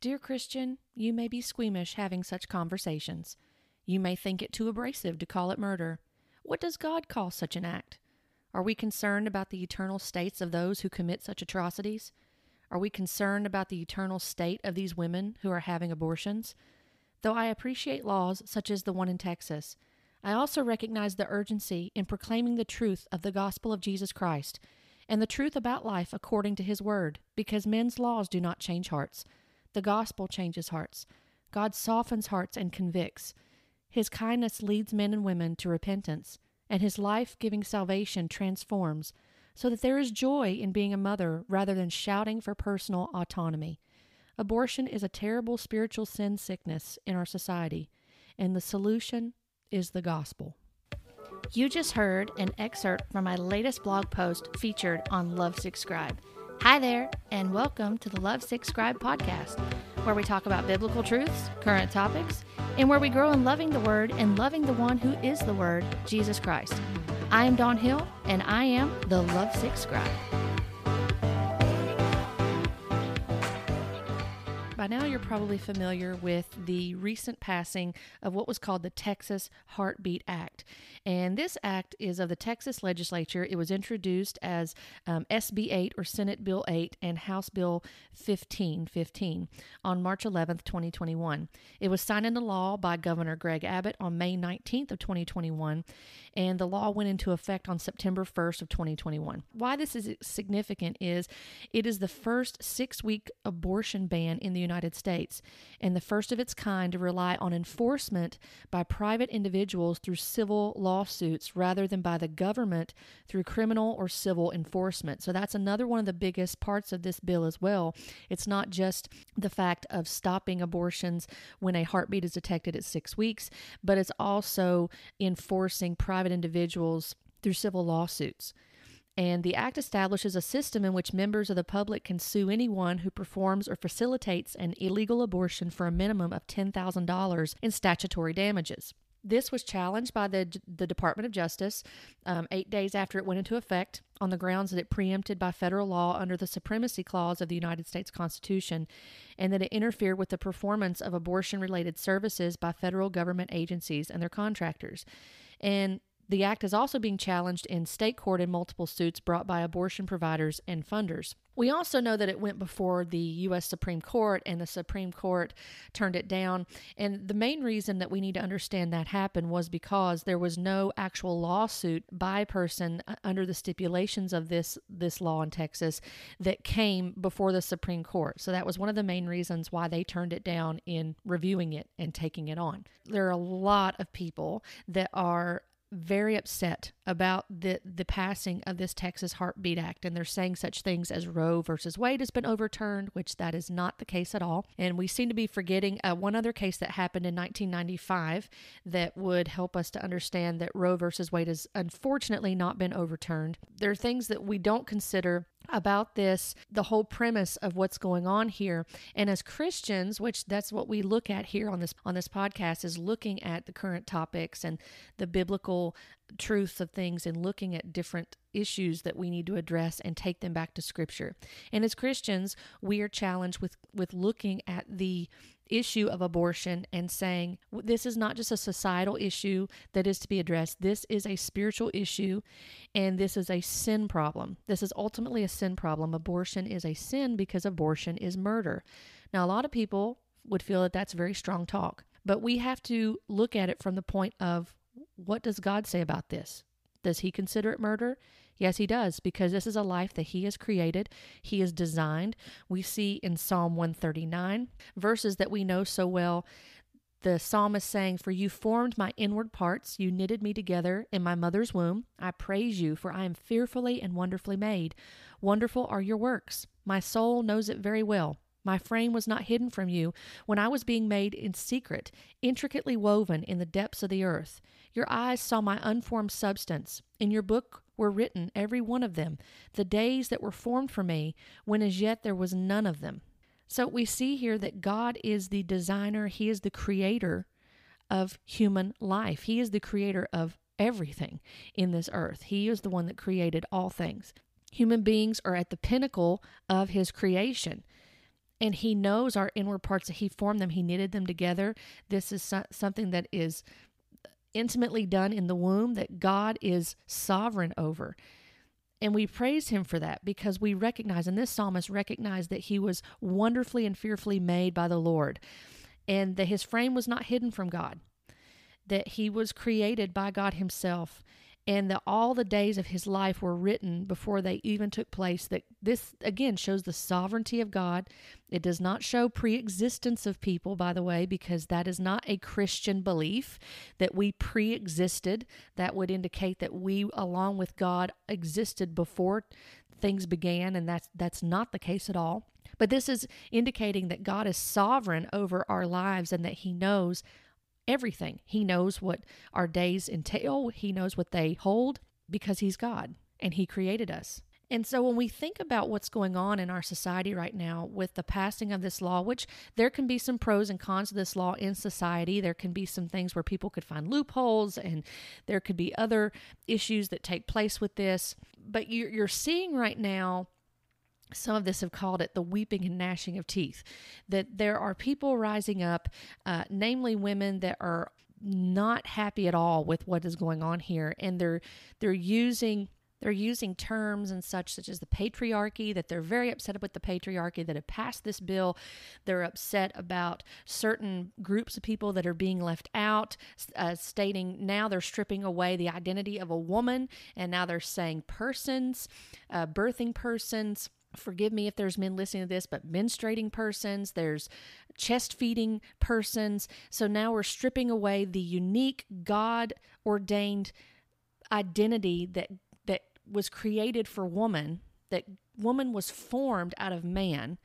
Dear Christian, you may be squeamish having such conversations. You may think it too abrasive to call it murder. What does God call such an act? Are we concerned about the eternal states of those who commit such atrocities? Are we concerned about the eternal state of these women who are having abortions? Though I appreciate laws such as the one in Texas, I also recognize the urgency in proclaiming the truth of the gospel of Jesus Christ and the truth about life according to his word, because men's laws do not change hearts. The gospel changes hearts. God softens hearts and convicts. His kindness leads men and women to repentance, and his life giving salvation transforms, so that there is joy in being a mother rather than shouting for personal autonomy. Abortion is a terrible spiritual sin sickness in our society, and the solution is the gospel. You just heard an excerpt from my latest blog post featured on Lovesick Scribe. Hi there, and welcome to the Love Lovesick Scribe podcast, where we talk about biblical truths, current topics, and where we grow in loving the Word and loving the one who is the Word, Jesus Christ. I am Dawn Hill, and I am the Love Lovesick Scribe. By now, you're probably familiar with the recent passing of what was called the Texas Heartbeat Act. And this act is of the Texas legislature. It was introduced as um, SB 8 or Senate Bill 8 and House Bill 1515 on March 11th, 2021. It was signed into law by Governor Greg Abbott on May 19th of 2021, and the law went into effect on September 1st of 2021. Why this is significant is it is the first six-week abortion ban in the United States and the first of its kind to rely on enforcement by private individuals through civil lawsuits rather than by the government through criminal or civil enforcement. So that's another one of the biggest parts of this bill as well. It's not just the fact of stopping abortions when a heartbeat is detected at six weeks, but it's also enforcing private individuals through civil lawsuits. And the Act establishes a system in which members of the public can sue anyone who performs or facilitates an illegal abortion for a minimum of $10,000 in statutory damages. This was challenged by the, the Department of Justice um, eight days after it went into effect on the grounds that it preempted by federal law under the Supremacy Clause of the United States Constitution and that it interfered with the performance of abortion related services by federal government agencies and their contractors. And the act is also being challenged in state court in multiple suits brought by abortion providers and funders. We also know that it went before the U.S. Supreme Court, and the Supreme Court turned it down. And the main reason that we need to understand that happened was because there was no actual lawsuit by person uh, under the stipulations of this this law in Texas that came before the Supreme Court. So that was one of the main reasons why they turned it down in reviewing it and taking it on. There are a lot of people that are very upset about the the passing of this Texas Heartbeat Act and they're saying such things as Roe versus Wade has been overturned which that is not the case at all. And we seem to be forgetting uh, one other case that happened in 1995 that would help us to understand that Roe versus Wade has unfortunately not been overturned. There are things that we don't consider about this the whole premise of what's going on here. And as christians which that's what we look at here on this on this podcast is looking at the current topics and the biblical truth of things and looking at different issues that we need to address and take them back to scripture and as christians we are challenged with with looking at the issue of abortion and saying this is not just a societal issue that is to be addressed. This is a spiritual issue and this is a sin problem. This is ultimately a sin problem. Abortion is a sin because abortion is murder. Now, a lot of people would feel that that's very strong talk, but we have to look at it from the point of what does God say about this? Does he consider it murder? Yes, he does, because this is a life that he has created, he has designed. We see in Psalm 139 verses that we know so well. The psalmist saying, For you formed my inward parts, you knitted me together in my mother's womb. I praise you, for I am fearfully and wonderfully made. Wonderful are your works. My soul knows it very well. My frame was not hidden from you when I was being made in secret, intricately woven in the depths of the earth. Your eyes saw my unformed substance. In your book were written, every one of them, the days that were formed for me, when as yet there was none of them. So we see here that God is the designer, He is the creator of human life, He is the creator of everything in this earth. He is the one that created all things. Human beings are at the pinnacle of His creation. And he knows our inward parts that he formed them he knitted them together. This is so- something that is intimately done in the womb that god is sovereign over. And we praise him for that because we recognize and this psalmist recognized that he was wonderfully and fearfully made by the lord and that his frame was not hidden from god that he was created by god himself and that all the days of his life were written before they even took place that this again shows the sovereignty of god. It does not show pre-existence of people by the way because that is not a christian belief that we pre-existed. That would indicate that we along with god existed before things began and that's that's not the case at all. But this is indicating that god is sovereign over our lives and that he knows everything. He knows what our days entail, He knows what they hold because He's God and He created us. And so when we think about what's going on in our society right now with the passing of this law, which there can be some pros and cons to this law in society, there can be some things where people could find loopholes and there could be other issues that take place with this. But you're, seeing right now some of this have called it the weeping and gnashing of teeth. That there are people rising up, uh, namely women that are not happy at all with what is going on here, and they're they're using they're using terms and such such as the patriarchy that they're very upset with the patriarchy that have passed this bill they're upset about certain groups of people that are being left out uh, stating now they're stripping away the identity of a woman and now they're saying persons uh, birthing persons forgive me if there's men listening to this, but menstruating persons, there's chest feeding persons. So now we're stripping away the unique God ordained identity that that was created for woman, that woman was formed out of man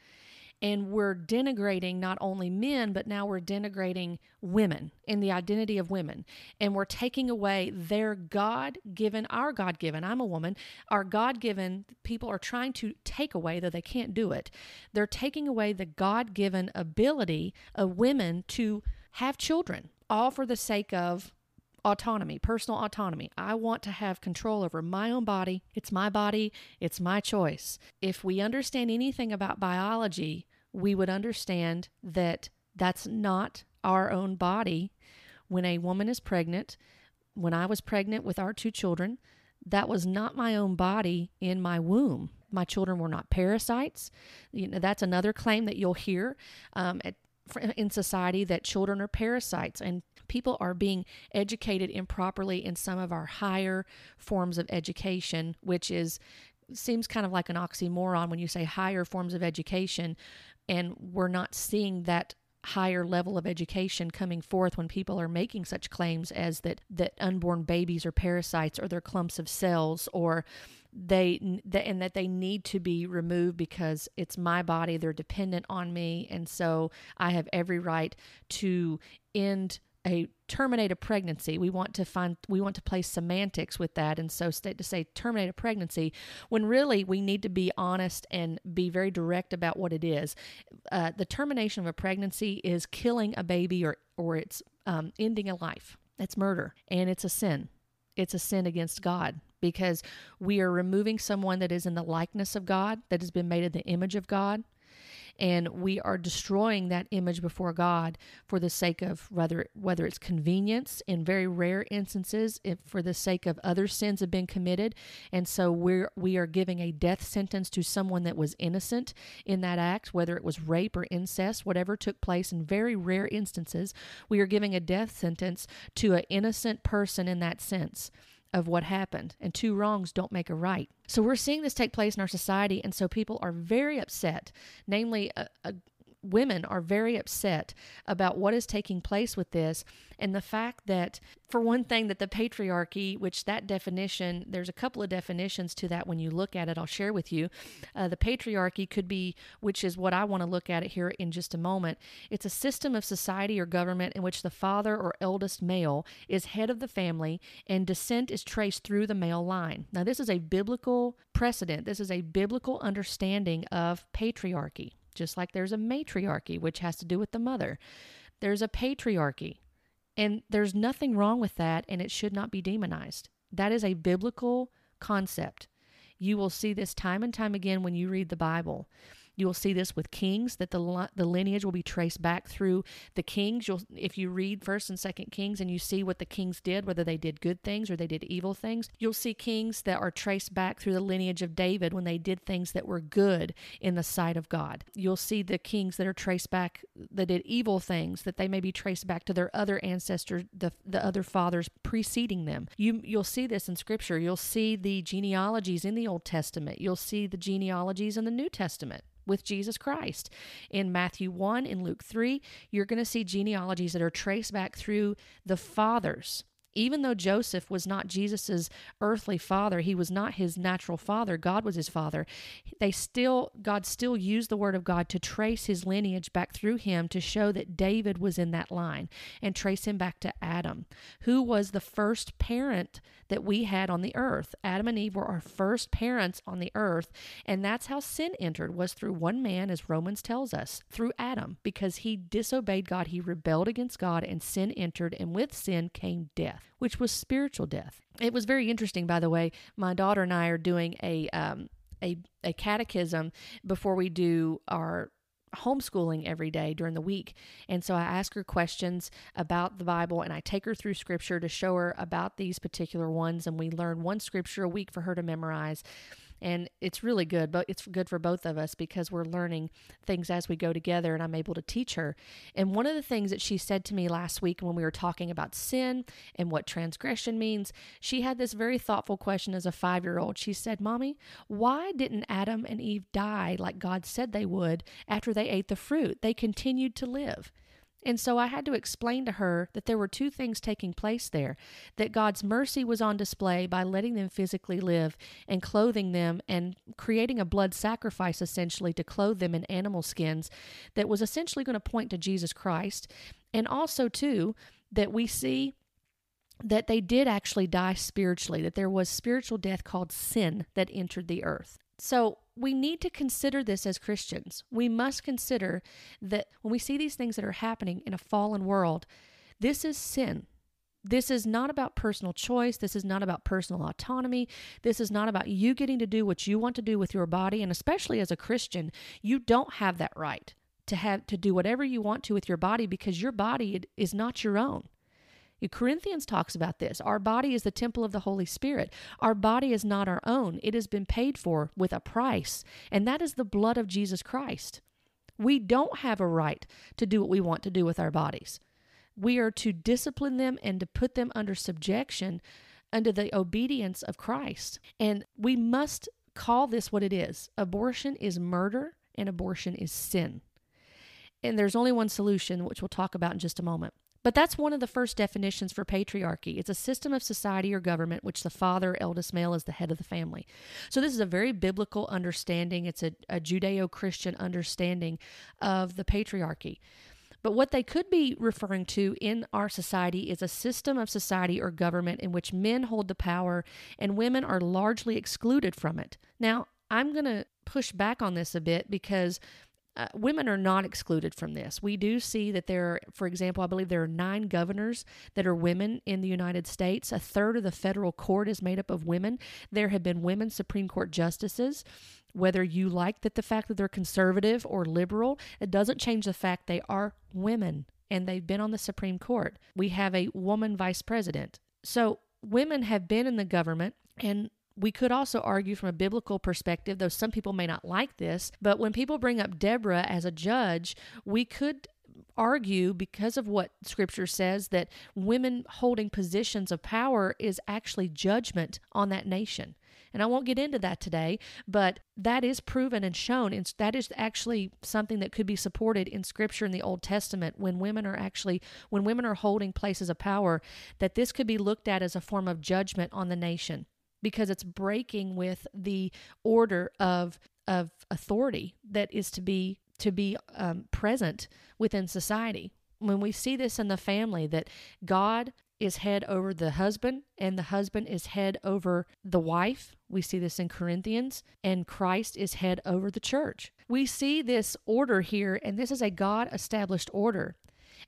and we're denigrating not only men, but now we're denigrating women and the identity of women. And we're taking away their God given, our God given, I'm a woman, our God given, people are trying to take away, though they can't do it. They're taking away the God given ability of women to have children, all for the sake of autonomy, personal autonomy. I want to have control over my own body. It's my body, it's my choice. If we understand anything about biology, we would understand that that's not our own body. When a woman is pregnant, when I was pregnant with our two children, that was not my own body in my womb. My children were not parasites. You know, that's another claim that you'll hear um, at, in society that children are parasites. And people are being educated improperly in some of our higher forms of education, which is seems kind of like an oxymoron when you say higher forms of education and we're not seeing that higher level of education coming forth when people are making such claims as that that unborn babies are parasites or they're clumps of cells or they and that they need to be removed because it's my body they're dependent on me and so I have every right to end a terminate a pregnancy. We want to find we want to play semantics with that and so state to say terminate a pregnancy when really we need to be honest and be very direct about what it is. Uh, the termination of a pregnancy is killing a baby or or it's um, ending a life. It's murder and it's a sin. It's a sin against god because we are removing someone that is in the likeness of god that has been made in the image of god and we are destroying that image before God for the sake of whether whether it's convenience in very rare instances if for the sake of other sins have been committed. And so we're we are giving a death sentence to someone that was innocent in that act whether it was rape or incest whatever took place in very rare instances. We are giving a death sentence to an innocent person in that sense of what happened, and two wrongs don't make a right. So we're seeing this take place in our society, and so people are very upset, namely, a, a women are very upset about what is taking place with this and the fact that for one thing that the patriarchy which that definition there's a couple of definitions to that when you look at it i'll share with you. Uh, the patriarchy could be which is what i want to look at it here in just a moment. It's a system of society or government in which the father or eldest male is head of the family and descent is traced through the male line. Now this is a biblical precedent. This is a biblical understanding of patriarchy just like there's a matriarchy, which has to do with the mother. There's a patriarchy, and there's nothing wrong with that, and it should not be demonized. That is a biblical concept. You will see this time and time again when you read the Bible You will see this with kings that the the lineage will be traced back through the kings. You'll if you read First and Second Kings and you see what the kings did, whether they did good things or they did evil things, you'll see kings that are traced back through the lineage of David when they did things that were good in the sight of God. You'll see the kings that are traced back that did evil things that they may be traced back to their other ancestors, the the other fathers preceding them. You you'll see this in scripture. You'll see the genealogies in the Old Testament. You'll see the genealogies in the New Testament with Jesus Christ. In Matthew 1, in Luke 3, you're going to see genealogies that are traced back through the fathers even though Joseph was not Jesus's earthly father, he was not his natural father, God was his father. They still God still used the word of God to trace his lineage back through him to show that David was in that line and trace him back to Adam, who was the first parent that we had on the earth. Adam and Eve were our first parents on the earth, and that's how sin entered was through one man as Romans tells us, through Adam, because he disobeyed God, he rebelled against God and sin entered and with sin came death which was spiritual death. It was very interesting, by the way. My daughter and I are doing a um, a, a catechism before we do our homeschooling every day during the week. And so I ask her questions about the Bible and I take her through scripture to show her about these particular ones. And we learn one scripture a week for her to memorize and it's really good but it's good for both of us because we're learning things as we go together and i'm able to teach her. And one of the things that she said to me last week when we were talking about sin and what transgression means she had this very thoughtful question as a five year old she said mommy why didn't adam and eve die like god said they would after they ate the fruit? They continued to live and so I had to explain to her that there were two things taking place there that God's mercy was on display by letting them physically live and clothing them and creating a blood sacrifice essentially to clothe them in animal skins that was essentially going to point to Jesus Christ. And also, too, that we see that they did actually die spiritually, that there was spiritual death called sin that entered the earth. So we need to consider this as Christians. We must consider that when we see these things that are happening in a fallen world, this is sin. This is not about personal choice. This is not about personal autonomy. This is not about you getting to do what you want to do with your body. And especially as a Christian, you don't have that right to have to do whatever you want to with your body because your body is not your own. Corinthians talks about this. Our body is the temple of the Holy Spirit. Our body is not our own, it has been paid for with a price, and that is the blood of Jesus Christ. We don't have a right to do what we want to do with our bodies. We are to discipline them and to put them under subjection under the obedience of Christ. And we must call this what it is abortion is murder, and abortion is sin. And there's only one solution, which we'll talk about in just a moment. But that's one of the first definitions for patriarchy. It's a system of society or government which the father, eldest male, is the head of the family. So this is a very biblical understanding. It's a, a Judeo Christian understanding of the patriarchy. But what they could be referring to in our society is a system of society or government in which men hold the power and women are largely excluded from it. Now, I'm going to push back on this a bit because uh, women are not excluded from this. We do see that there, are, for example, I believe there are nine governors that are women in the United States. A third of the federal court is made up of women. There have been women Supreme Court justices. Whether you like that the fact that they're conservative or liberal, it doesn't change the fact they are women and they've been on the Supreme Court. We have a woman vice president. So women have been in the government and we could also argue from a biblical perspective, though some people may not like this, but when people bring up Deborah as a judge, we could argue because of what scripture says that women holding positions of power is actually judgment on that nation. And I won't get into that today, but that is proven and shown. And that is actually something that could be supported in scripture in the Old Testament when women are actually, when women are holding places of power, that this could be looked at as a form of judgment on the nation because it's breaking with the order of of authority that is to be to be um, present within society. When we see this in the family, that God is head over the husband and the husband is head over the wife. We see this in Corinthians, and Christ is head over the church. We see this order here, and this is a God established order.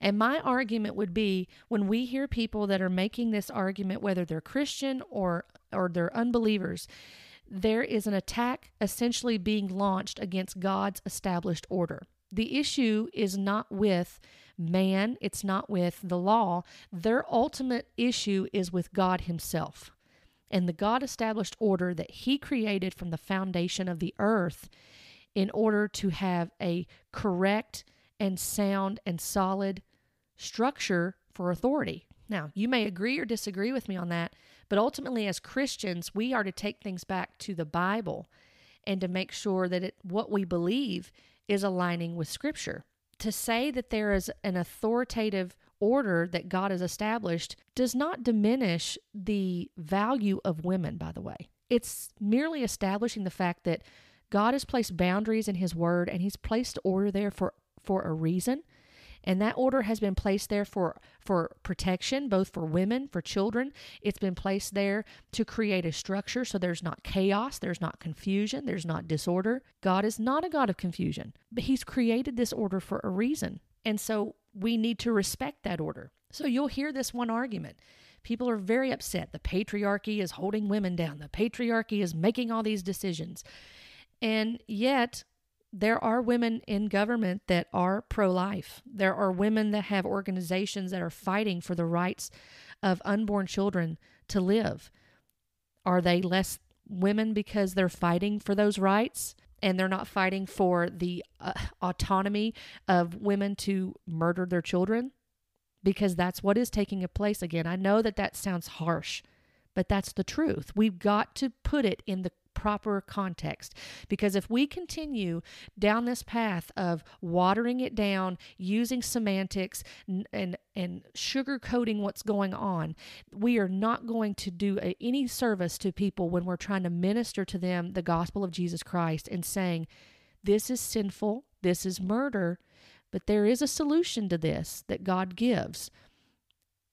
And my argument would be when we hear people that are making this argument, whether they're Christian or or they're unbelievers, there is an attack essentially being launched against God's established order. The issue is not with man, it's not with the law. Their ultimate issue is with God Himself. And the God established order that He created from the foundation of the earth in order to have a correct and sound and solid structure for authority. Now, you may agree or disagree with me on that, but ultimately, as Christians, we are to take things back to the Bible and to make sure that it, what we believe is aligning with Scripture. To say that there is an authoritative order that God has established does not diminish the value of women, by the way. It's merely establishing the fact that God has placed boundaries in His Word and He's placed order there for, for a reason. And that order has been placed there for, for protection, both for women, for children. It's been placed there to create a structure so there's not chaos, there's not confusion, there's not disorder. God is not a God of confusion, but He's created this order for a reason. And so we need to respect that order. So you'll hear this one argument. People are very upset. The patriarchy is holding women down, the patriarchy is making all these decisions. And yet, there are women in government that are pro life. There are women that have organizations that are fighting for the rights of unborn children to live. Are they less women because they're fighting for those rights and they're not fighting for the uh, autonomy of women to murder their children? Because that's what is taking place again. I know that that sounds harsh, but that's the truth. We've got to put it in the proper context. Because if we continue down this path of watering it down, using semantics and and, and sugarcoating what's going on, we are not going to do a, any service to people when we're trying to minister to them the gospel of Jesus Christ and saying, this is sinful, this is murder, but there is a solution to this that God gives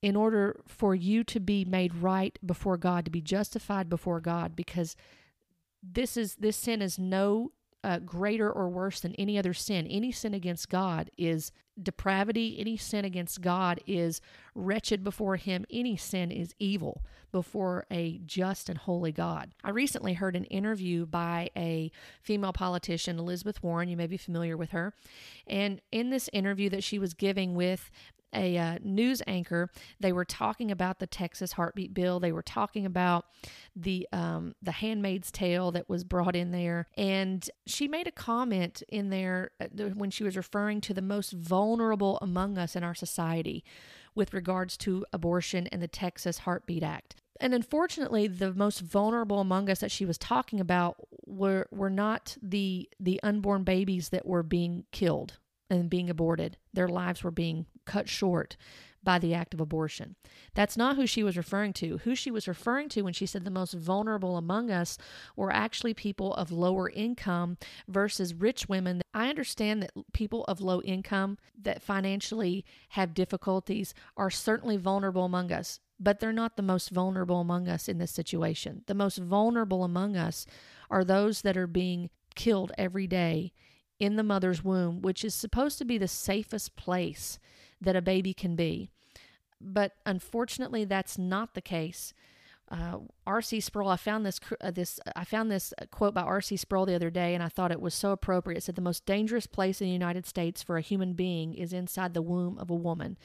in order for you to be made right before God, to be justified before God, because this is this sin is no uh, greater or worse than any other sin. Any sin against God is depravity. Any sin against God is wretched before Him. Any sin is evil before a just and holy God. I recently heard an interview by a female politician, Elizabeth Warren. You may be familiar with her. And in this interview that she was giving with a uh, news anchor. They were talking about the Texas heartbeat bill. They were talking about the um, the Handmaid's Tale that was brought in there, and she made a comment in there uh, when she was referring to the most vulnerable among us in our society with regards to abortion and the Texas Heartbeat Act. And unfortunately, the most vulnerable among us that she was talking about were were not the the unborn babies that were being killed and being aborted. Their lives were being cut short by the act of abortion. That's not who she was referring to. Who she was referring to when she said the most vulnerable among us were actually people of lower income versus rich women. I understand that people of low income that financially have difficulties are certainly vulnerable among us, but they're not the most vulnerable among us in this situation. The most vulnerable among us are those that are being killed every day in the mother's womb, which is supposed to be the safest place that a baby can be. But unfortunately, that's not the case. Uh, R.C. Sproul, I found this uh, this I found this quote by R.C. Sproul the other day, and I thought it was so appropriate. It said, "The most dangerous place in the United States for a human being is inside the womb of a woman."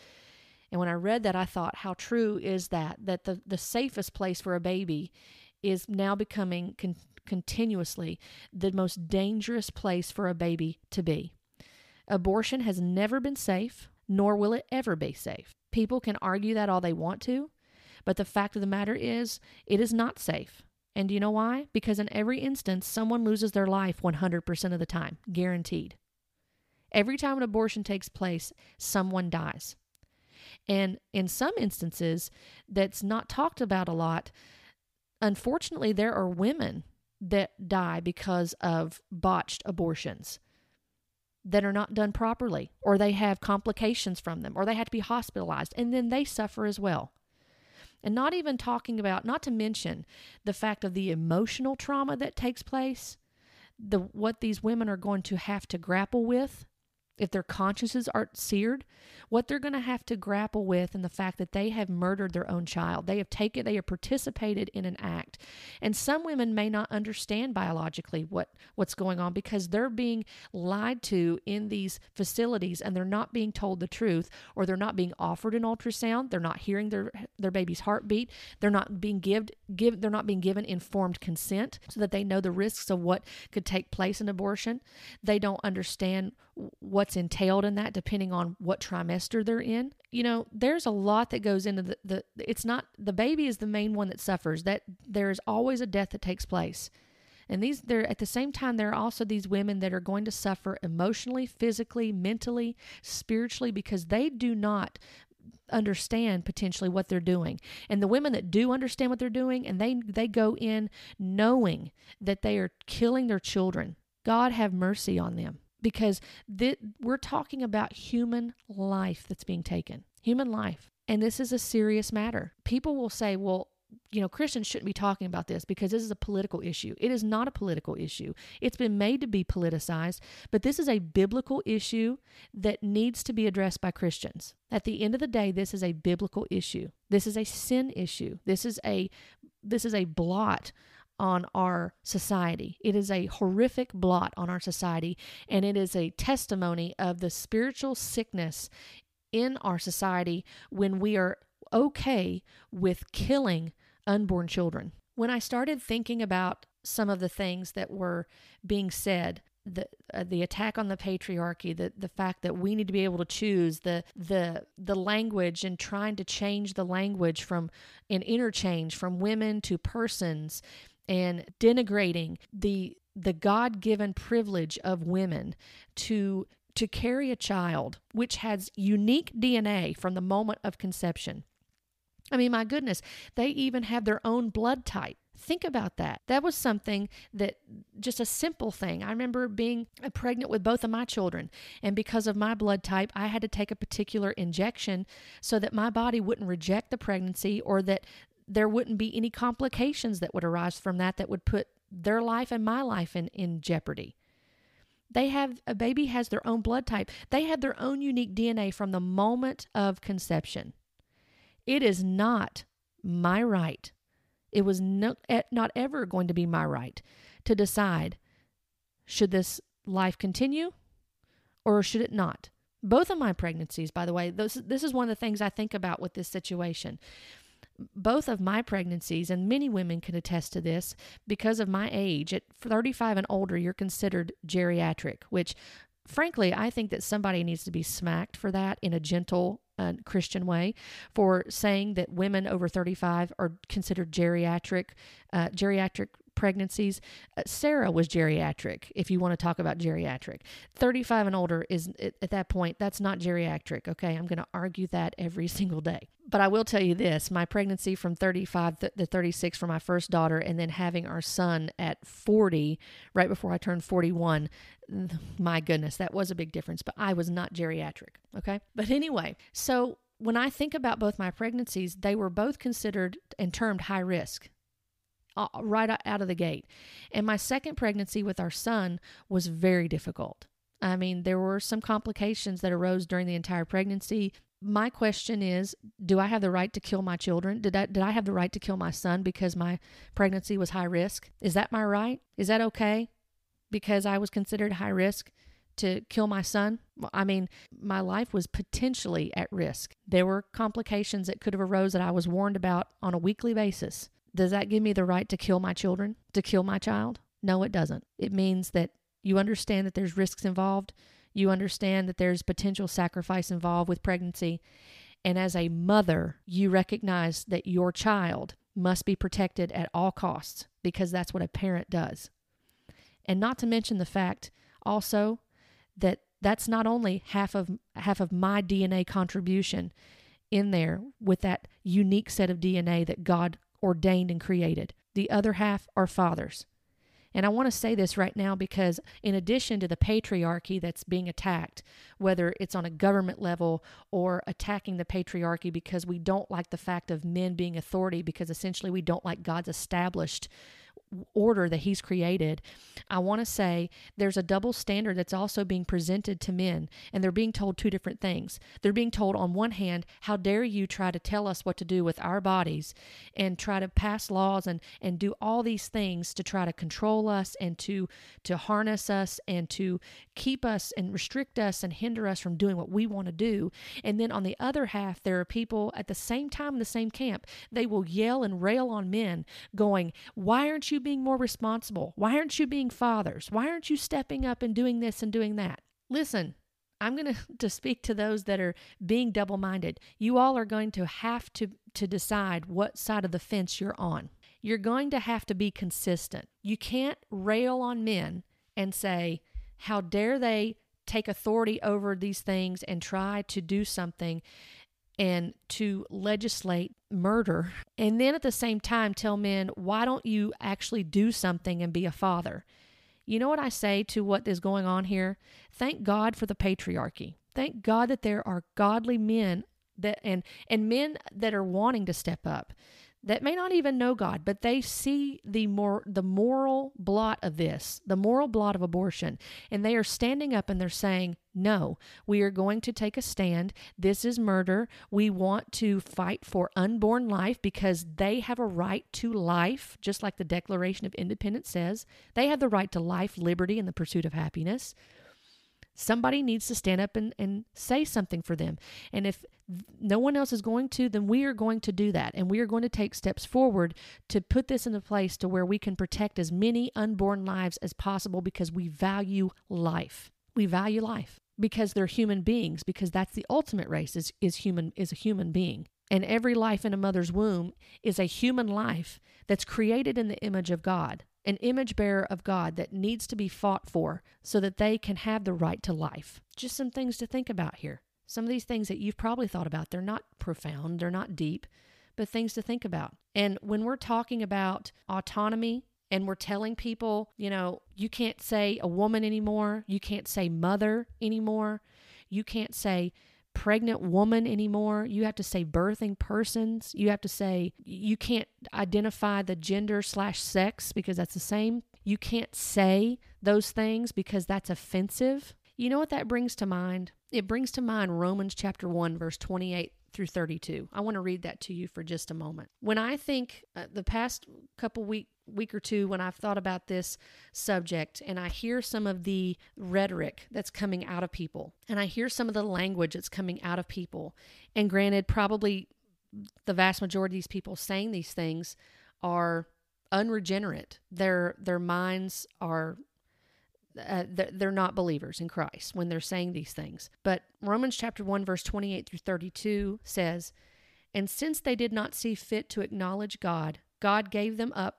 And when I read that, I thought, how true is that? That the the safest place for a baby is now becoming con- continuously the most dangerous place for a baby to be. Abortion has never been safe, nor will it ever be safe. People can argue that all they want to, but the fact of the matter is, it is not safe. And do you know why? Because in every instance, someone loses their life 100% of the time, guaranteed. Every time an abortion takes place, someone dies. And in some instances, that's not talked about a lot, unfortunately, there are women that die because of botched abortions that are not done properly, or they have complications from them, or they have to be hospitalized, and then they suffer as well. And not even talking about, not to mention the fact of the emotional trauma that takes place, the what these women are going to have to grapple with if their consciences aren't seared, what they're going to have to grapple with and the fact that they have murdered their own child. They have taken, they have participated in an act. And some women may not understand biologically what, what's going on because they're being lied to in these facilities and they're not being told the truth or they're not being offered an ultrasound. They're not hearing their, their baby's heartbeat. They're not being give, give, they're not being given informed consent so that they know the risks of what could take place in abortion. They don't understand what's entailed in that depending on what trimester they're in. You know there's a lot that goes into the, the it's not the baby is the main one that suffers. That there's always a death that takes place. And these they're at the same time there are also these women that are going to suffer emotionally physically mentally spiritually because they do not understand potentially what they're doing. And the women that do understand what they're doing and they they go in knowing that they are killing their children. God have mercy on them because th- we're talking about human life that's being taken, human life. And this is a serious matter. People will say, well, you know, Christians shouldn't be talking about this because this is a political issue. It is not a political issue. It's been made to be politicized, but this is a biblical issue that needs to be addressed by Christians. At the end of the day, this is a biblical issue. This is a sin issue. This is a this is a blot on our society. It is a horrific blot on our society, and it is a testimony of the spiritual sickness in our society when we are okay with killing unborn children. When I started thinking about some of the things that were being said, the uh, the attack on the patriarchy, the the fact that we need to be able to choose the the the language and trying to change the language from an interchange from women to persons and denigrating the the God-given privilege of women to to carry a child which has unique DNA from the moment of conception. I mean, my goodness, they even have their own blood type. Think about that. That was something that just a simple thing. I remember being uh, pregnant with both of my children, and because of my blood type, I had to take a particular injection so that my body wouldn't reject the pregnancy or that there wouldn't be any complications that would arise from that that would put their life and my life in, in jeopardy. They have a baby has their own blood type. They have their own unique DNA from the moment of conception. It is not my right. It was no, not ever going to be my right to decide should this life continue or should it not. Both of my pregnancies, by the way, this, this is one of the things I think about with this situation both of my pregnancies, and many women can attest to this, because of my age, at 35 and older, you're considered geriatric, which frankly, I think that somebody needs to be smacked for that in a gentle uh, Christian way for saying that women over 35 are considered geriatric, uh, geriatric pregnancies. Uh, Sarah was geriatric, if you want to talk about geriatric. 35 and older is, at that point, that's not geriatric, okay? I'm going to argue that every single day. But I will tell you this my pregnancy from 35 to 36 for my first daughter, and then having our son at 40, right before I turned 41, my goodness, that was a big difference. But I was not geriatric, okay? But anyway, so when I think about both my pregnancies, they were both considered and termed high risk Uh, right out of the gate. And my second pregnancy with our son was very difficult. I mean, there were some complications that arose during the entire pregnancy. My question is, do I have the right to kill my children? Did I did I have the right to kill my son because my pregnancy was high risk? Is that my right? Is that okay? Because I was considered high risk to kill my son? I mean, my life was potentially at risk. There were complications that could have arose that I was warned about on a weekly basis. Does that give me the right to kill my children, to kill my child? No, it doesn't. It means that you understand that there's risks involved. You understand that there's potential sacrifice involved with pregnancy. And as a mother, you recognize that your child must be protected at all costs because that's what a parent does. And not to mention the fact also that that's not only half of half of my DNA contribution in there with that unique set of DNA that God ordained and created. The other half are fathers. And I want to say this right now because, in addition to the patriarchy that's being attacked, whether it's on a government level or attacking the patriarchy because we don't like the fact of men being authority, because essentially we don't like God's established order that he's created, I want to say there's a double standard that's also being presented to men, and they're being told two different things. They're being told, on one hand, how dare you try to tell us what to do with our bodies and try to pass laws and, and do all these things to try to control us and to, to harness us and to keep us and restrict us and hinder us from doing what we want to do. And then on the other half, there are people at the same time in the same camp, they will yell and rail on men, going, Why aren't you being more responsible? Why aren't you being fathers? Why aren't you stepping up and doing this and doing that? Listen, I'm going to, to speak to those that are being double minded. You all are going to have to, to decide what side of the fence you're on. You're going to have to be consistent. You can't rail on men and say, How dare they take authority over these things and try to do something and to legislate murder. And then at the same time, tell men, Why don't you actually do something and be a father? You know what I say to what is going on here? Thank God for the patriarchy. Thank God that there are godly men that and and men that are wanting to step up that may not even know God, but they see the more the moral blot of this, the moral blot of abortion, and they are standing up and they're saying, "No, we are going to take a stand. This is murder. We want to fight for unborn life because they have a right to life, just like the Declaration of Independence says. They have the right to life, liberty, and the pursuit of happiness." Somebody needs to stand up and, and say something for them. And if no one else is going to, then we are going to do that. And we are going to take steps forward to put this into place to where we can protect as many unborn lives as possible because we value life. We value life because they're human beings, because that's the ultimate race is, is human is a human being. And every life in a mother's womb is a human life that's created in the image of God an image bearer of God that needs to be fought for so that they can have the right to life. Just some things to think about here. Some of these things that you've probably thought about, they're not profound, they're not deep, but things to think about. And when we're talking about autonomy and we're telling people, you know, you can't say a woman anymore, you can't say mother anymore, you can't say pregnant woman anymore. You have to say birthing persons. You have to say you can't identify the gender slash sex because that's the same. You can't say those things because that's offensive. You know what that brings to mind? It brings to mind Romans chapter 1, verse 28 through 32. I want to read that to you for just a moment. When I think uh, the past couple week week or two when I've thought about this subject and I hear some of the rhetoric that's coming out of people and I hear some of the language that's coming out of people. And granted, probably the vast majority of these people saying these things are unregenerate. Their their minds are uh, they're not believers in Christ when they're saying these things. But Romans chapter 1 verse 28 through 32 says, "And since they did not see fit to acknowledge God, God gave them up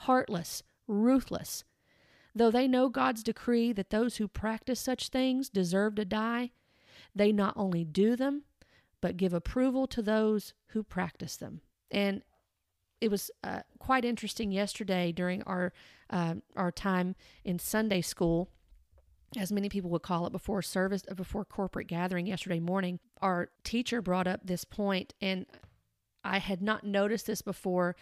heartless, ruthless. Though they know God's decree that those who practice such things deserve to die, they not only do them, but give approval to those who practice them. And it was uh, quite interesting yesterday during our uh, our time in Sunday school as many people would call it before service uh, before corporate gathering yesterday morning our teacher brought up this point and i had not noticed this before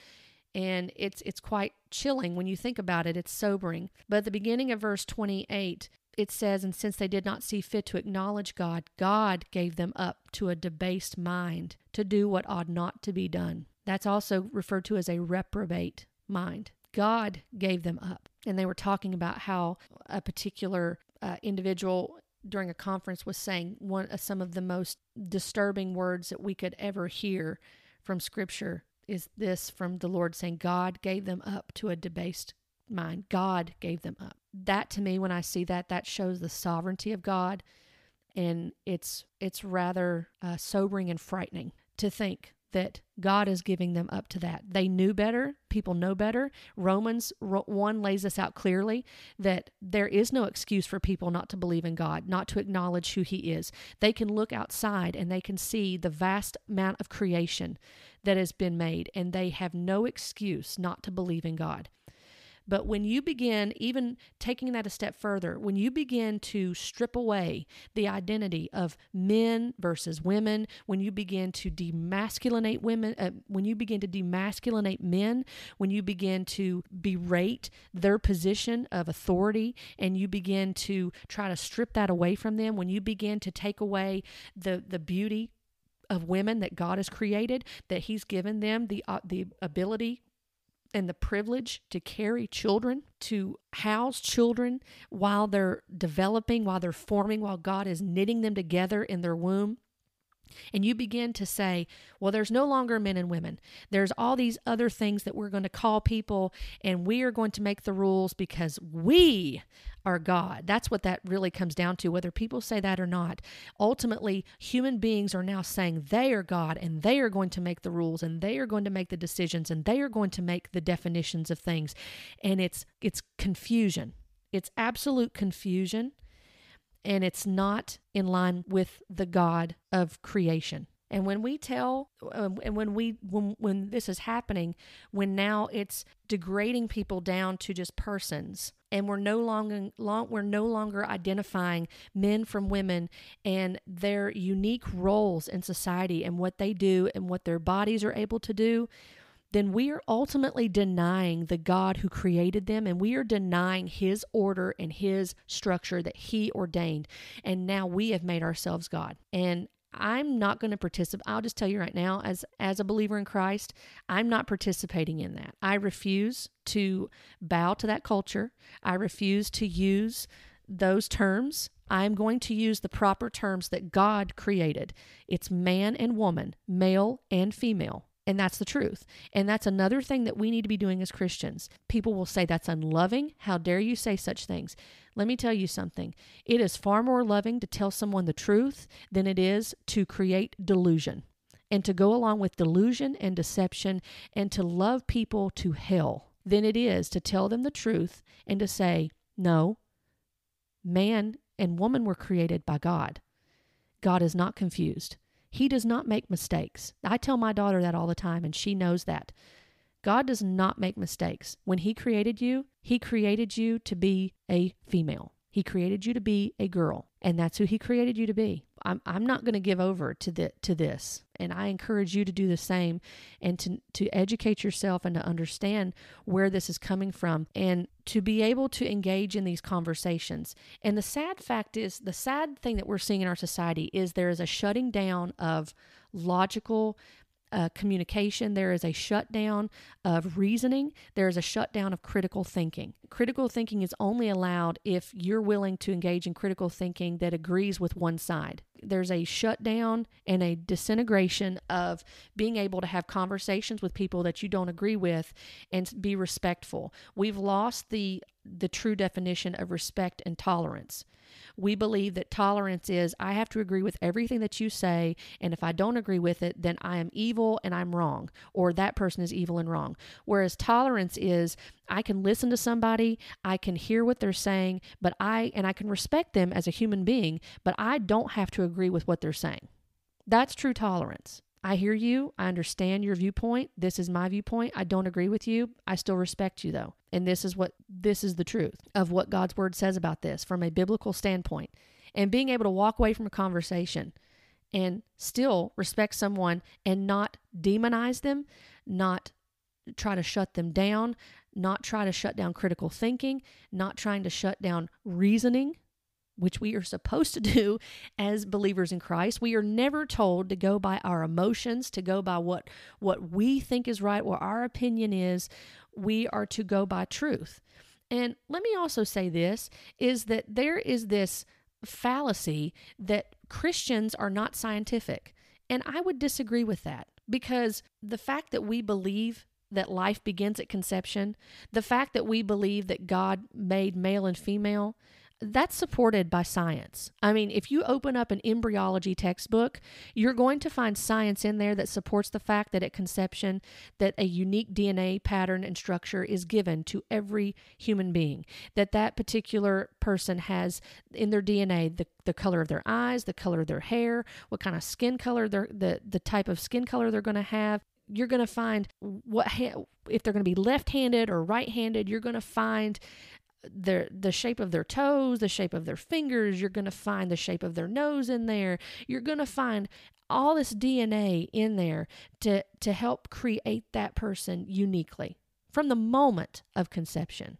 and it's it's quite chilling when you think about it. It's sobering. But at the beginning of verse 28 it says and since they did not see fit to acknowledge god god gave them up to a debased mind to do what ought not to be done. That's also referred to as a reprobate mind. God gave them up. And they were talking about how a particular uh, individual during a conference was saying one uh, some of the most disturbing words that we could ever hear from scripture is this from the Lord saying God gave them up to a debased mind. God gave them up. That to me when I see that that shows the sovereignty of God and it's it's rather uh, sobering and frightening to think that God is giving them up to that. They knew better. People know better. Romans 1 lays this out clearly that there is no excuse for people not to believe in God, not to acknowledge who He is. They can look outside and they can see the vast amount of creation that has been made, and they have no excuse not to believe in God. But when you begin, even taking that a step further, when you begin to strip away the identity of men versus women, when you begin to demasculinate women, uh, when you begin to demasculinate men, when you begin to berate their position of authority, and you begin to try to strip that away from them, when you begin to take away the, the beauty of women that God has created, that He's given them the uh, the ability and the privilege to carry children, to house children while they're developing, while they're forming, while God is knitting them together in their womb. And you begin to say, well, there's no longer men and women. There's all these other things that we're going to call people, and we are going to make the rules because we are God. That's what that really comes down to, whether people say that or not. Ultimately, human beings are now saying they are God and they are going to make the rules and they are going to make the decisions and they are going to make the definitions of things. And it's it's confusion. It's absolute confusion and it's not in line with the God of creation. And when we tell, um, and when we when when this is happening, when now it's degrading people down to just persons, and we're no longer long, we're no longer identifying men from women and their unique roles in society and what they do and what their bodies are able to do then we are ultimately denying the God who created them and we are denying his order and his structure that he ordained. And now we have made ourselves God. And I'm not going to participate. I'll just tell you right now, as as a believer in Christ, I'm not participating in that. I refuse to bow to that culture. I refuse to use those terms. I'm going to use the proper terms that God created. It's man and woman, male and female. And that's the truth. And that's another thing that we need to be doing as Christians. People will say that's unloving. How dare you say such things? Let me tell you something. It is far more loving to tell someone the truth than it is to create delusion and to go along with delusion and deception and to love people to hell than it is to tell them the truth and to say, no, man and woman were created by God. God is not confused. He does not make mistakes. I tell my daughter that all the time, and she knows that. God does not make mistakes. When He created you, He created you to be a female. He created you to be a girl, and that's who He created you to be. I'm, I'm not going to give over to the, to this, and I encourage you to do the same, and to to educate yourself and to understand where this is coming from, and to be able to engage in these conversations. And the sad fact is, the sad thing that we're seeing in our society is there is a shutting down of logical uh, communication, there is a shutdown of reasoning, there is a shutdown of critical thinking. Critical thinking is only allowed if you're willing to engage in critical thinking that agrees with one side. There's a shutdown and a disintegration of being able to have conversations with people that you don't agree with and be respectful. We've lost the the true definition of respect and tolerance. We believe that tolerance is I have to agree with everything that you say, and if I don't agree with it, then I am evil and I'm wrong, or that person is evil and wrong. Whereas tolerance is I can listen to somebody, I can hear what they're saying, but I and I can respect them as a human being, but I don't have to agree with what they're saying. That's true tolerance. I hear you. I understand your viewpoint. This is my viewpoint. I don't agree with you. I still respect you though. And this is what this is the truth of what God's word says about this from a biblical standpoint. And being able to walk away from a conversation and still respect someone and not demonize them, not try to shut them down, not try to shut down critical thinking, not trying to shut down reasoning which we are supposed to do as believers in Christ. We are never told to go by our emotions, to go by what what we think is right, what our opinion is. We are to go by truth. And let me also say this is that there is this fallacy that Christians are not scientific. And I would disagree with that because the fact that we believe that life begins at conception, the fact that we believe that God made male and female, that's supported by science. I mean, if you open up an embryology textbook, you're going to find science in there that supports the fact that at conception that a unique DNA pattern and structure is given to every human being. That that particular person has in their DNA the, the color of their eyes, the color of their hair, what kind of skin color they're the the type of skin color they're going to have, you're going to find what if they're going to be left-handed or right-handed you're going to find their the shape of their toes, the shape of their fingers, you're going to find the shape of their nose in there. You're going to find all this DNA in there to to help create that person uniquely from the moment of conception.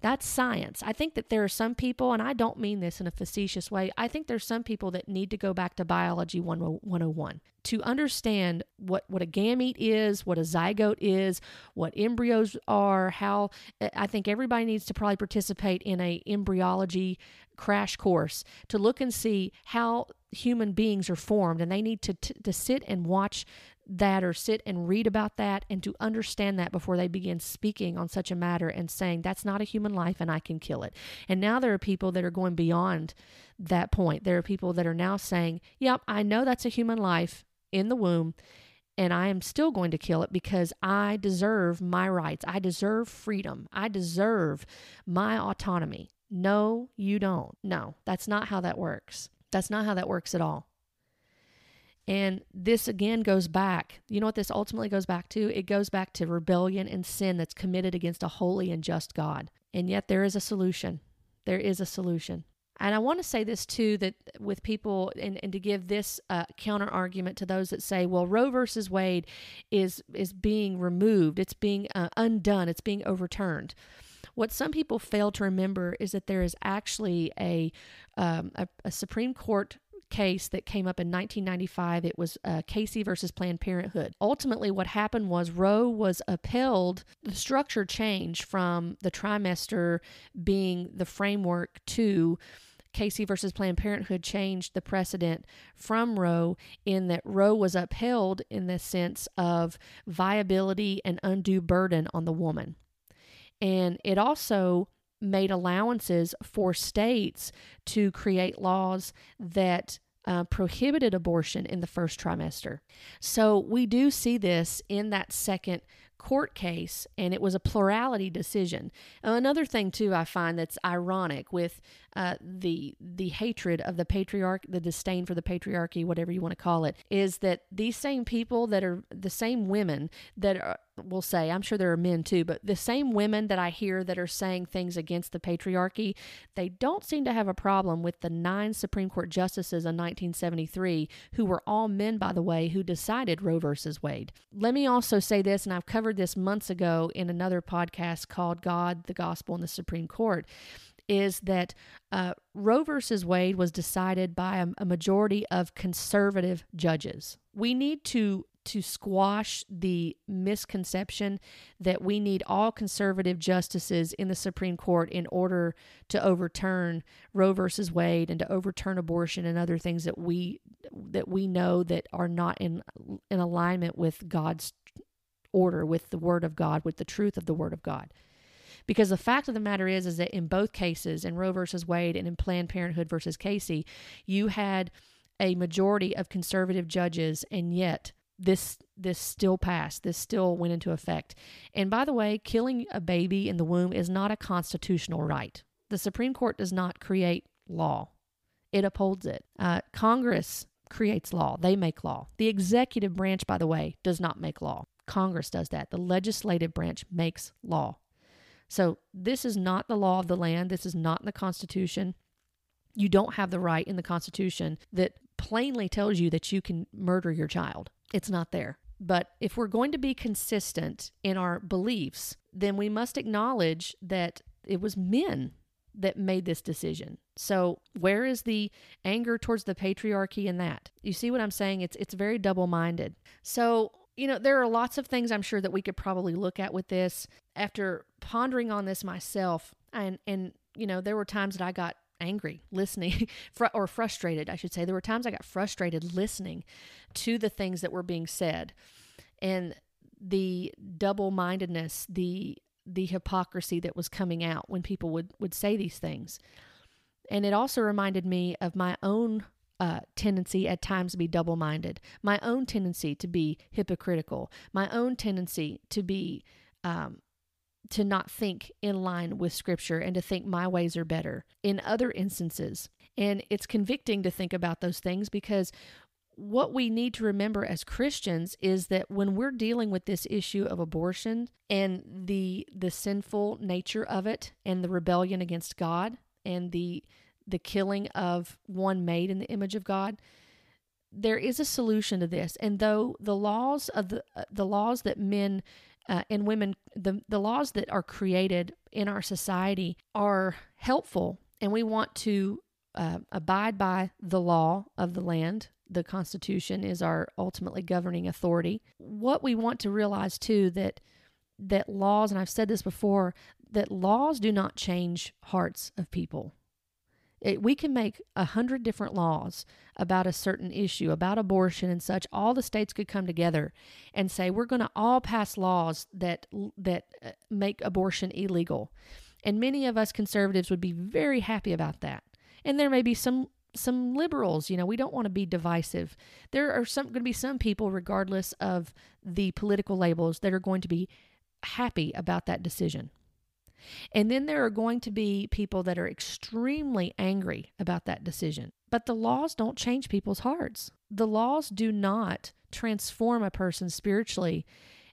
That's science. I think that there are some people, and I don't mean this in a facetious way, I think there's some people that need to go back to Biology 101 to understand what, what a gamete is, what a zygote is, what embryos are, how eh, I think everybody needs to probably participate in a embryology crash course to look and see how human beings are formed and they need to, to sit and watch that or sit and read about that and to understand that before they begin speaking on such a matter and saying that's not a human life and I can kill it. And now there are people that are going beyond that point. There are people that are now saying, "Yep, I know that's a human life in the womb." And I am still going to kill it because I deserve my rights. I deserve freedom. I deserve my autonomy. No, you don't. No, that's not how that works. That's not how that works at all. And this again goes back. You know what this ultimately goes back to? It goes back to rebellion and sin that's committed against a holy and just God. And yet there is a solution. There is a solution. And I want to say this too that with people, and, and to give this uh, counter argument to those that say, well, Roe versus Wade is, is being removed, it's being uh, undone, it's being overturned. What some people fail to remember is that there is actually a, um, a, a Supreme Court case that came up in 1995. It was uh, Casey versus Planned Parenthood. Ultimately, what happened was Roe was upheld. The structure changed from the trimester being the framework to Casey versus Planned Parenthood changed the precedent from Roe in that Roe was upheld in the sense of viability and undue burden on the woman. And it also made allowances for states to create laws that uh, prohibited abortion in the first trimester. So we do see this in that second court case, and it was a plurality decision. Another thing, too, I find that's ironic with uh, the the hatred of the patriarch, the disdain for the patriarchy, whatever you want to call it, is that these same people that are the same women that are, will say, I'm sure there are men too, but the same women that I hear that are saying things against the patriarchy, they don't seem to have a problem with the nine Supreme Court justices in 1973, who were all men, by the way, who decided Roe versus Wade. Let me also say this, and I've covered this months ago in another podcast called God, the Gospel, and the Supreme Court is that uh, Roe versus Wade was decided by a, a majority of conservative judges. We need to to squash the misconception that we need all conservative justices in the Supreme Court in order to overturn Roe versus Wade and to overturn abortion and other things that we that we know that are not in in alignment with God's order with the word of God with the truth of the word of God. Because the fact of the matter is, is that in both cases, in Roe versus Wade and in Planned Parenthood versus Casey, you had a majority of conservative judges, and yet this this still passed. This still went into effect. And by the way, killing a baby in the womb is not a constitutional right. The Supreme Court does not create law; it upholds it. Uh, Congress creates law; they make law. The executive branch, by the way, does not make law. Congress does that. The legislative branch makes law. So this is not the law of the land. This is not in the Constitution. You don't have the right in the Constitution that plainly tells you that you can murder your child. It's not there. But if we're going to be consistent in our beliefs, then we must acknowledge that it was men that made this decision. So, where is the anger towards the patriarchy in that? You see what I'm saying? It's it's very double-minded. So, you know, there are lots of things I'm sure that we could probably look at with this. After pondering on this myself, and and you know, there were times that I got angry listening or frustrated, I should say. There were times I got frustrated listening to the things that were being said. And the double-mindedness, the the hypocrisy that was coming out when people would would say these things. And it also reminded me of my own uh, tendency at times to be double minded, my own tendency to be hypocritical, my own tendency to be. Um, to not think in line with scripture and to think my ways are better in other instances. And it's convicting to think about those things because what we need to remember as Christians is that when we're dealing with this issue of abortion and the the sinful nature of it and the rebellion against God and the the killing of one made in the image of God, there is a solution to this. And though the laws of the uh, the laws that men uh, and women, the the laws that are created in our society are helpful, and we want to uh, abide by the law of the land the Constitution is our ultimately governing authority. What we want to realize too that that laws, and I've said this before, that laws do not change hearts of people. It, we can make a hundred different laws about a certain issue, about abortion and such. All the states could come together and say we're going to all pass laws that that uh, make abortion illegal, and many of us conservatives would be very happy about that. And there may be some some liberals. You know, we don't want to be divisive. There are some going to be some people, regardless of the political labels, that are going to be happy about that decision. And then there are going to be people that are extremely angry about that decision. But the laws don't change people's hearts. The laws do not transform a person spiritually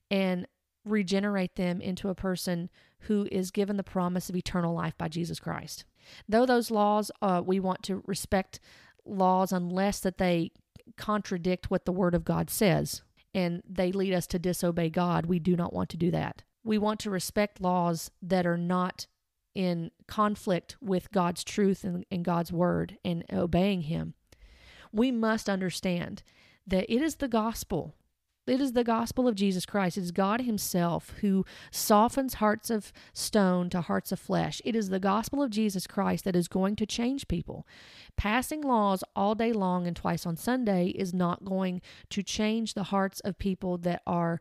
and regenerate them into a person who is given the promise of eternal life by Jesus Christ. Though those laws, uh, we want to respect laws unless that they contradict what the Word of God says and they lead us to disobey God. We do not want to do that. We want to respect laws that are not in conflict with God's truth and, and God's Word and obeying Him. We must understand that it is the gospel it is the gospel of Jesus Christ. It is God Himself who softens hearts of stone to hearts of flesh. It is the gospel of Jesus Christ that is going to change people. Passing laws all day long and twice on Sunday is not going to change the hearts of people that are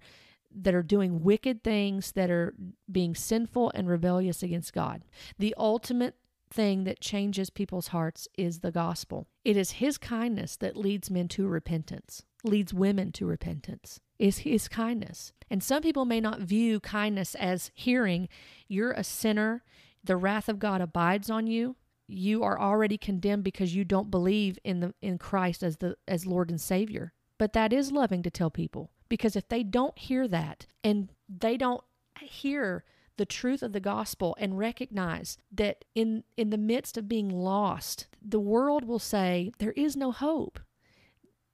that are doing wicked things, that are being sinful and rebellious against God. The ultimate thing that changes people's hearts is the gospel. It is His kindness that leads men to repentance leads women to repentance is his kindness. And some people may not view kindness as hearing, you're a sinner, the wrath of God abides on you. You are already condemned because you don't believe in the in Christ as the as Lord and Savior. But that is loving to tell people because if they don't hear that and they don't hear the truth of the gospel and recognize that in in the midst of being lost, the world will say there is no hope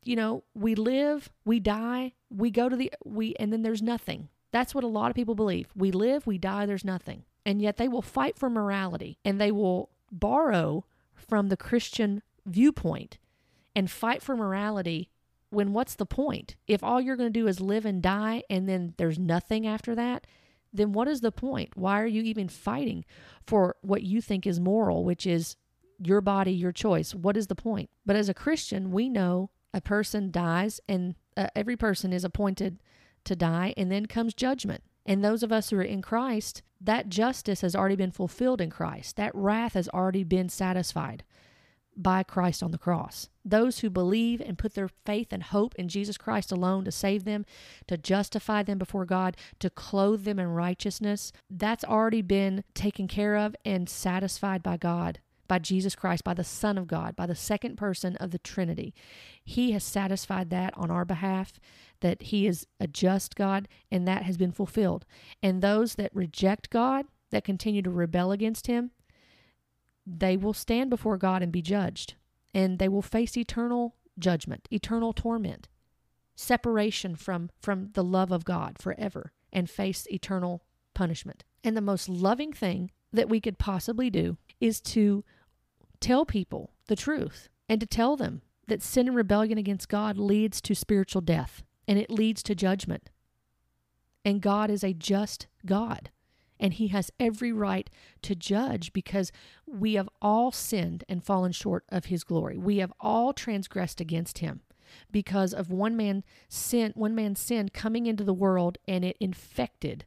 you know, we live, we die, we go to the we and then there's nothing. That's what a lot of people believe. We live, we die, there's nothing. And yet they will fight for morality and they will borrow from the Christian viewpoint and fight for morality when what's the point? If all you're going to do is live and die and then there's nothing after that, then what is the point? Why are you even fighting for what you think is moral, which is your body, your choice? What is the point? But as a Christian, we know a person dies and uh, every person is appointed to die and then comes judgment and those of us who are in Christ that justice has already been fulfilled in Christ that wrath has already been satisfied by Christ on the cross those who believe and put their faith and hope in Jesus Christ alone to save them to justify them before God to clothe them in righteousness that's already been taken care of and satisfied by God by Jesus Christ, by the Son of God, by the second person of the Trinity. He has satisfied that on our behalf, that He is a just God, and that has been fulfilled. And those that reject God, that continue to rebel against Him, they will stand before God and be judged, and they will face eternal judgment, eternal torment, separation from, from the love of God forever, and face eternal punishment. And the most loving thing that we could possibly do is to tell people the truth and to tell them that sin and rebellion against God leads to spiritual death and it leads to judgment. And God is a just God. And he has every right to judge because we have all sinned and fallen short of his glory. We have all transgressed against him because of one man sin one man's sin coming into the world and it infected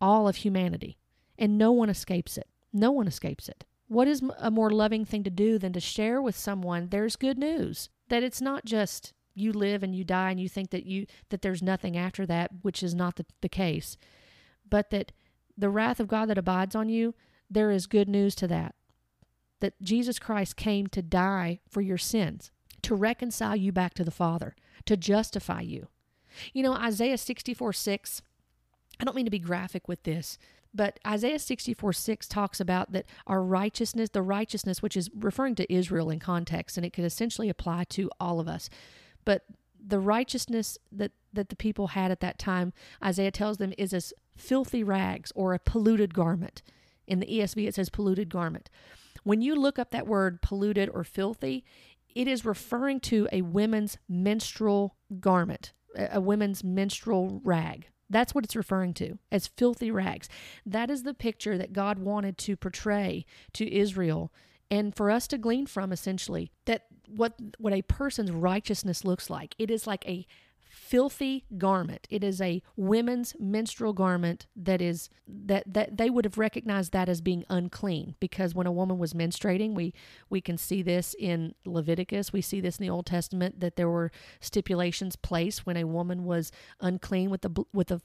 all of humanity. And no one escapes it. No one escapes it. What is a more loving thing to do than to share with someone there's good news? That it's not just you live and you die and you think that you that there's nothing after that, which is not the, the case. But that the wrath of God that abides on you, there is good news to that. That Jesus Christ came to die for your sins, to reconcile you back to the Father, to justify you. You know, Isaiah 64 6, I don't mean to be graphic with this, but Isaiah 64 6 talks about that our righteousness, the righteousness, which is referring to Israel in context, and it could essentially apply to all of us. But the righteousness that, that the people had at that time, Isaiah tells them, is as filthy rags or a polluted garment. In the ESV, it says polluted garment. When you look up that word polluted or filthy, it is referring to a women's menstrual garment, a women's menstrual rag. That's what it's referring to as filthy rags. That is the picture that God wanted to portray to Israel and for us to glean from essentially that what what a person's righteousness looks like. It is like a filthy garment. It is a women's menstrual garment that is that that they would have recognized that as being unclean because when a woman was menstruating, we we can see this in Leviticus, we see this in the Old Testament that there were stipulations placed when a woman was unclean with the with the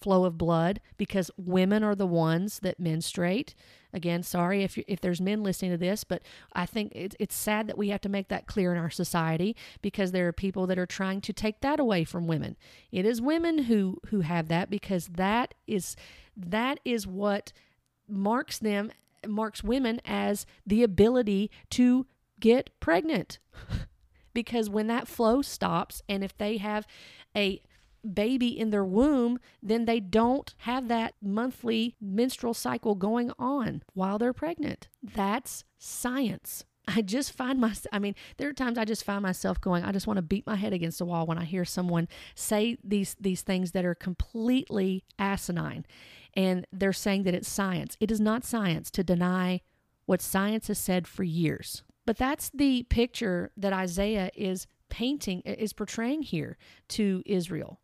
flow of blood because women are the ones that menstruate. Again, sorry if if there's men listening to this, but I think it's it's sad that we have to make that clear in our society because there are people that are trying to take that away from women. It is women who who have that because that is that is what marks them marks women as the ability to get pregnant. because when that flow stops and if they have a baby in their womb, then they don't have that monthly menstrual cycle going on while they're pregnant. That's science. I just find my I mean, there are times I just find myself going, I just want to beat my head against the wall when I hear someone say these these things that are completely asinine and they're saying that it's science. It is not science to deny what science has said for years. But that's the picture that Isaiah is painting is portraying here to Israel.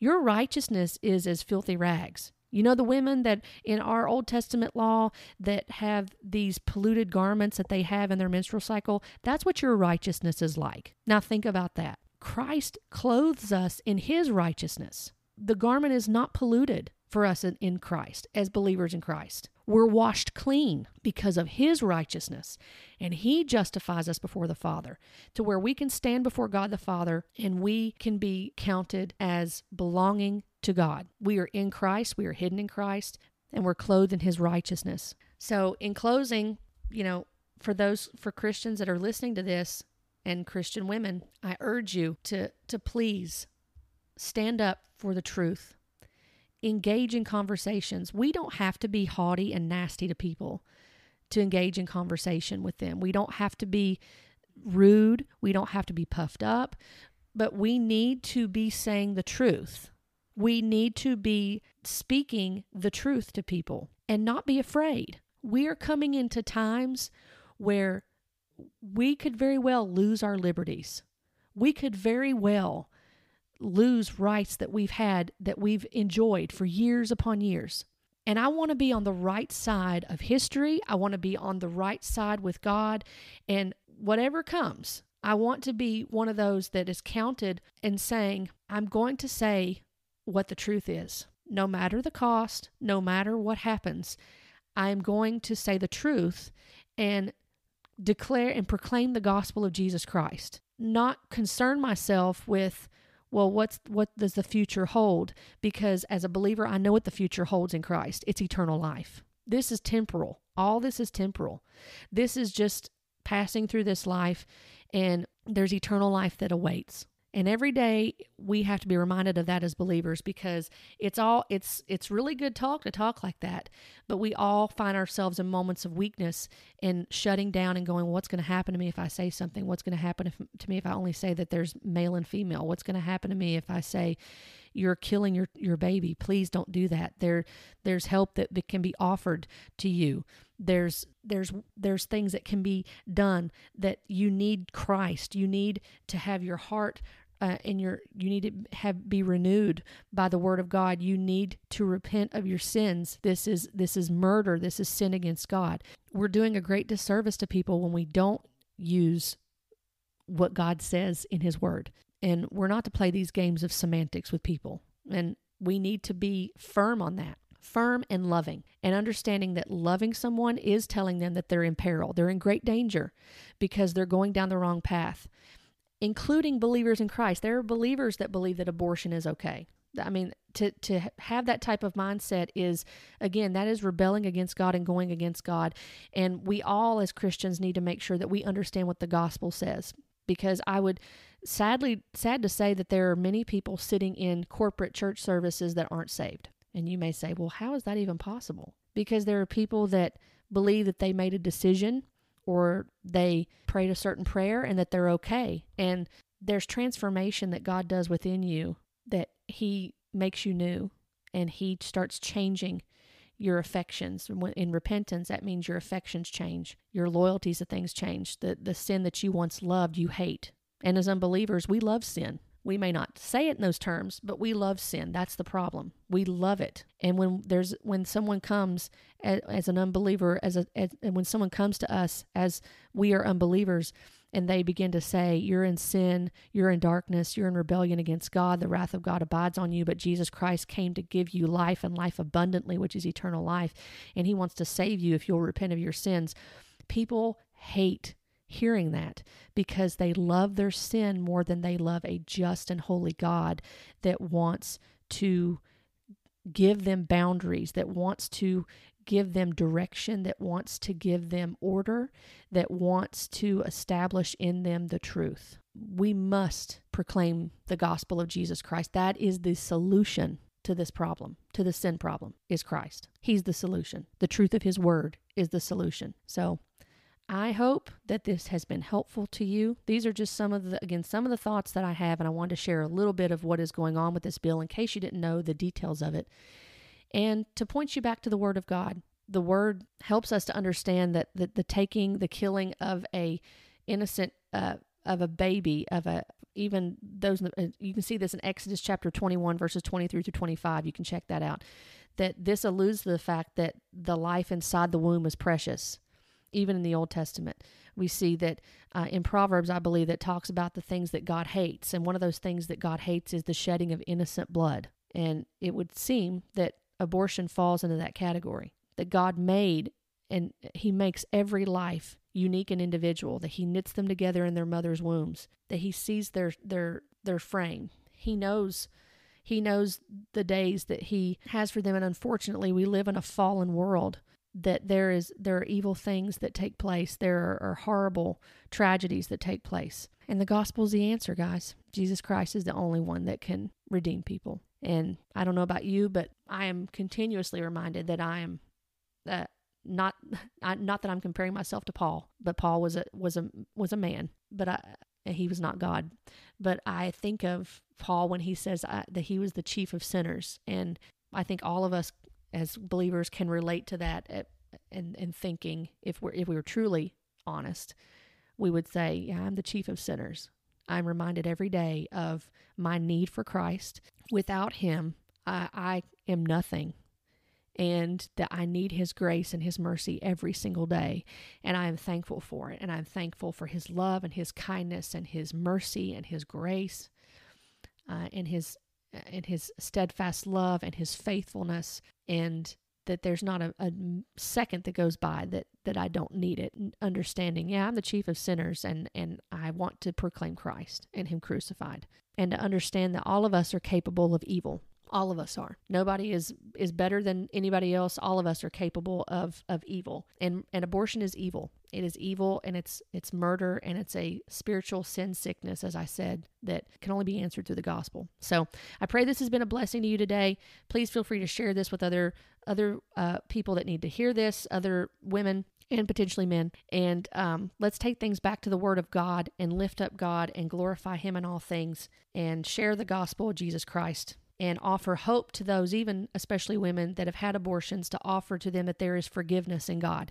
Your righteousness is as filthy rags. You know, the women that in our Old Testament law that have these polluted garments that they have in their menstrual cycle, that's what your righteousness is like. Now, think about that. Christ clothes us in his righteousness. The garment is not polluted for us in, in Christ as believers in Christ. We're washed clean because of his righteousness, and he justifies us before the Father to where we can stand before God the Father and we can be counted as belonging to God. We are in Christ, we are hidden in Christ, and we're clothed in his righteousness. So, in closing, you know, for those for Christians that are listening to this and Christian women, I urge you to to please stand up for the truth engage in conversations. We don't have to be haughty and nasty to people to engage in conversation with them. We don't have to be rude. We don't have to be puffed up, but we need to be saying the truth. We need to be speaking the truth to people and not be afraid. We are coming into times where we could very well lose our liberties. We could very well lose rights that we've had that we've enjoyed for years upon years. And I want to be on the right side of history. I want to be on the right side with God. And whatever comes, I want to be one of those that is counted and saying, I'm going to say what the truth is. No matter the cost, no matter what happens, I'm going to say the truth and declare and proclaim the gospel of Jesus Christ. Not concern myself with well what's what does the future hold? Because as a believer i know what the future holds in christ. It's eternal life. This is temporal. All this is temporal. This is just passing through this life and there's eternal life that awaits. And every day we have to be reminded of that as believers because it's all it's it's really good talk to talk like that but we all find ourselves in moments of weakness and shutting down and going what's going to happen to me if i say something? What's going to happen if, to me if i only say that there's male and female? What's going to happen to me if i say you're killing your, your baby. Please don't do that there there's help that, that can be offered to you. There's there's there's things that can be done that you need Christ. You need to have your heart uh, in your you need to have be renewed by the word of God. You need to repent of your sins. This is this is murder. This is sin against God. We're doing a great disservice to people when we don't use what God says in his word. And we're not to play these games of semantics with people. And we need to be firm on that firm and loving, and understanding that loving someone is telling them that they're in peril, they're in great danger because they're going down the wrong path, including believers in Christ. There are believers that believe that abortion is okay. I mean, to, to have that type of mindset is, again, that is rebelling against God and going against God. And we all, as Christians, need to make sure that we understand what the gospel says. Because I would sadly, sad to say that there are many people sitting in corporate church services that aren't saved. And you may say, well, how is that even possible? Because there are people that believe that they made a decision or they prayed a certain prayer and that they're okay. And there's transformation that God does within you that He makes you new and He starts changing your affections. In repentance, that means your affections change, your loyalties to things change. The, the sin that you once loved, you hate. And as unbelievers, we love sin. We may not say it in those terms, but we love sin. That's the problem. We love it. And when there's when someone comes as, as an unbeliever, as a as, and when someone comes to us as we are unbelievers, and they begin to say, You're in sin, you're in darkness, you're in rebellion against God, the wrath of God abides on you, but Jesus Christ came to give you life and life abundantly, which is eternal life, and He wants to save you if you'll repent of your sins. People hate hearing that because they love their sin more than they love a just and holy God that wants to give them boundaries, that wants to give them direction, that wants to give them order, that wants to establish in them the truth. We must proclaim the gospel of Jesus Christ. That is the solution to this problem, to the sin problem, is Christ. He's the solution. The truth of His word is the solution. So I hope that this has been helpful to you. These are just some of the, again, some of the thoughts that I have, and I wanted to share a little bit of what is going on with this bill in case you didn't know the details of it. And to point you back to the Word of God, the Word helps us to understand that the, the taking, the killing of a innocent, uh, of a baby, of a even those uh, you can see this in Exodus chapter 21 verses 23 through 25 you can check that out that this alludes to the fact that the life inside the womb is precious even in the Old Testament. We see that uh, in Proverbs, I believe, that talks about the things that God hates. And one of those things that God hates is the shedding of innocent blood. And it would seem that abortion falls into that category. That God made and He makes every life unique and individual, that He knits them together in their mother's wombs, that He sees their, their, their frame. He knows. He knows the days that he has for them and unfortunately we live in a fallen world that there is there are evil things that take place. There are, are, horrible tragedies that take place. And the gospel is the answer guys. Jesus christ is the only one that can redeem people. And i don't know about you but i am continuously reminded that i am uh, not not that i'm comparing myself to paul but paul was a was a was a man but i he was not god. But i think of paul when he says I, uh, that he was the chief of sinners. And I think all of us as believers can relate to that at, and and thinking if we're if we were truly honest, we would say, yeah, I'm the chief of sinners. I'm reminded every day of my need for Christ. Without Him, I, I am nothing and that I need His grace and His mercy every single day. And I am thankful for it. And I'm thankful for His love and His kindness and His mercy and His grace uh, and His and his steadfast love and his faithfulness and that there's not a, a, second that goes by that that I don't need it understanding yeah I'm the chief of sinners and and I want to proclaim Christ and him crucified and to understand that all of us are capable of evil all of us are. Nobody is is better than anybody else. All of us are capable of of evil. And and abortion is evil. It is evil and it's it's murder and it's a spiritual sin sickness as I said that can only be answered through the gospel. So, I pray this has been a blessing to you today. Please feel free to share this with other other uh, people that need to hear this, other women and potentially men. And um, let's take things back to the Word of God and lift up God and glorify Him in all things and share the gospel of Jesus Christ and offer hope to those, even especially women that have had abortions, to offer to them that there is forgiveness in God.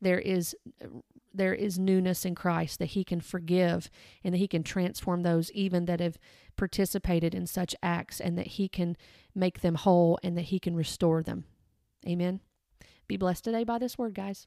There is there is newness in Christ that He can forgive and that He can transform those even that have participated in such acts and that He can make them whole and that He can restore them. Amen. Be blessed today by this word, guys.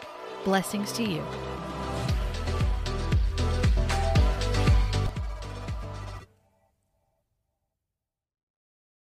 Blessings to you.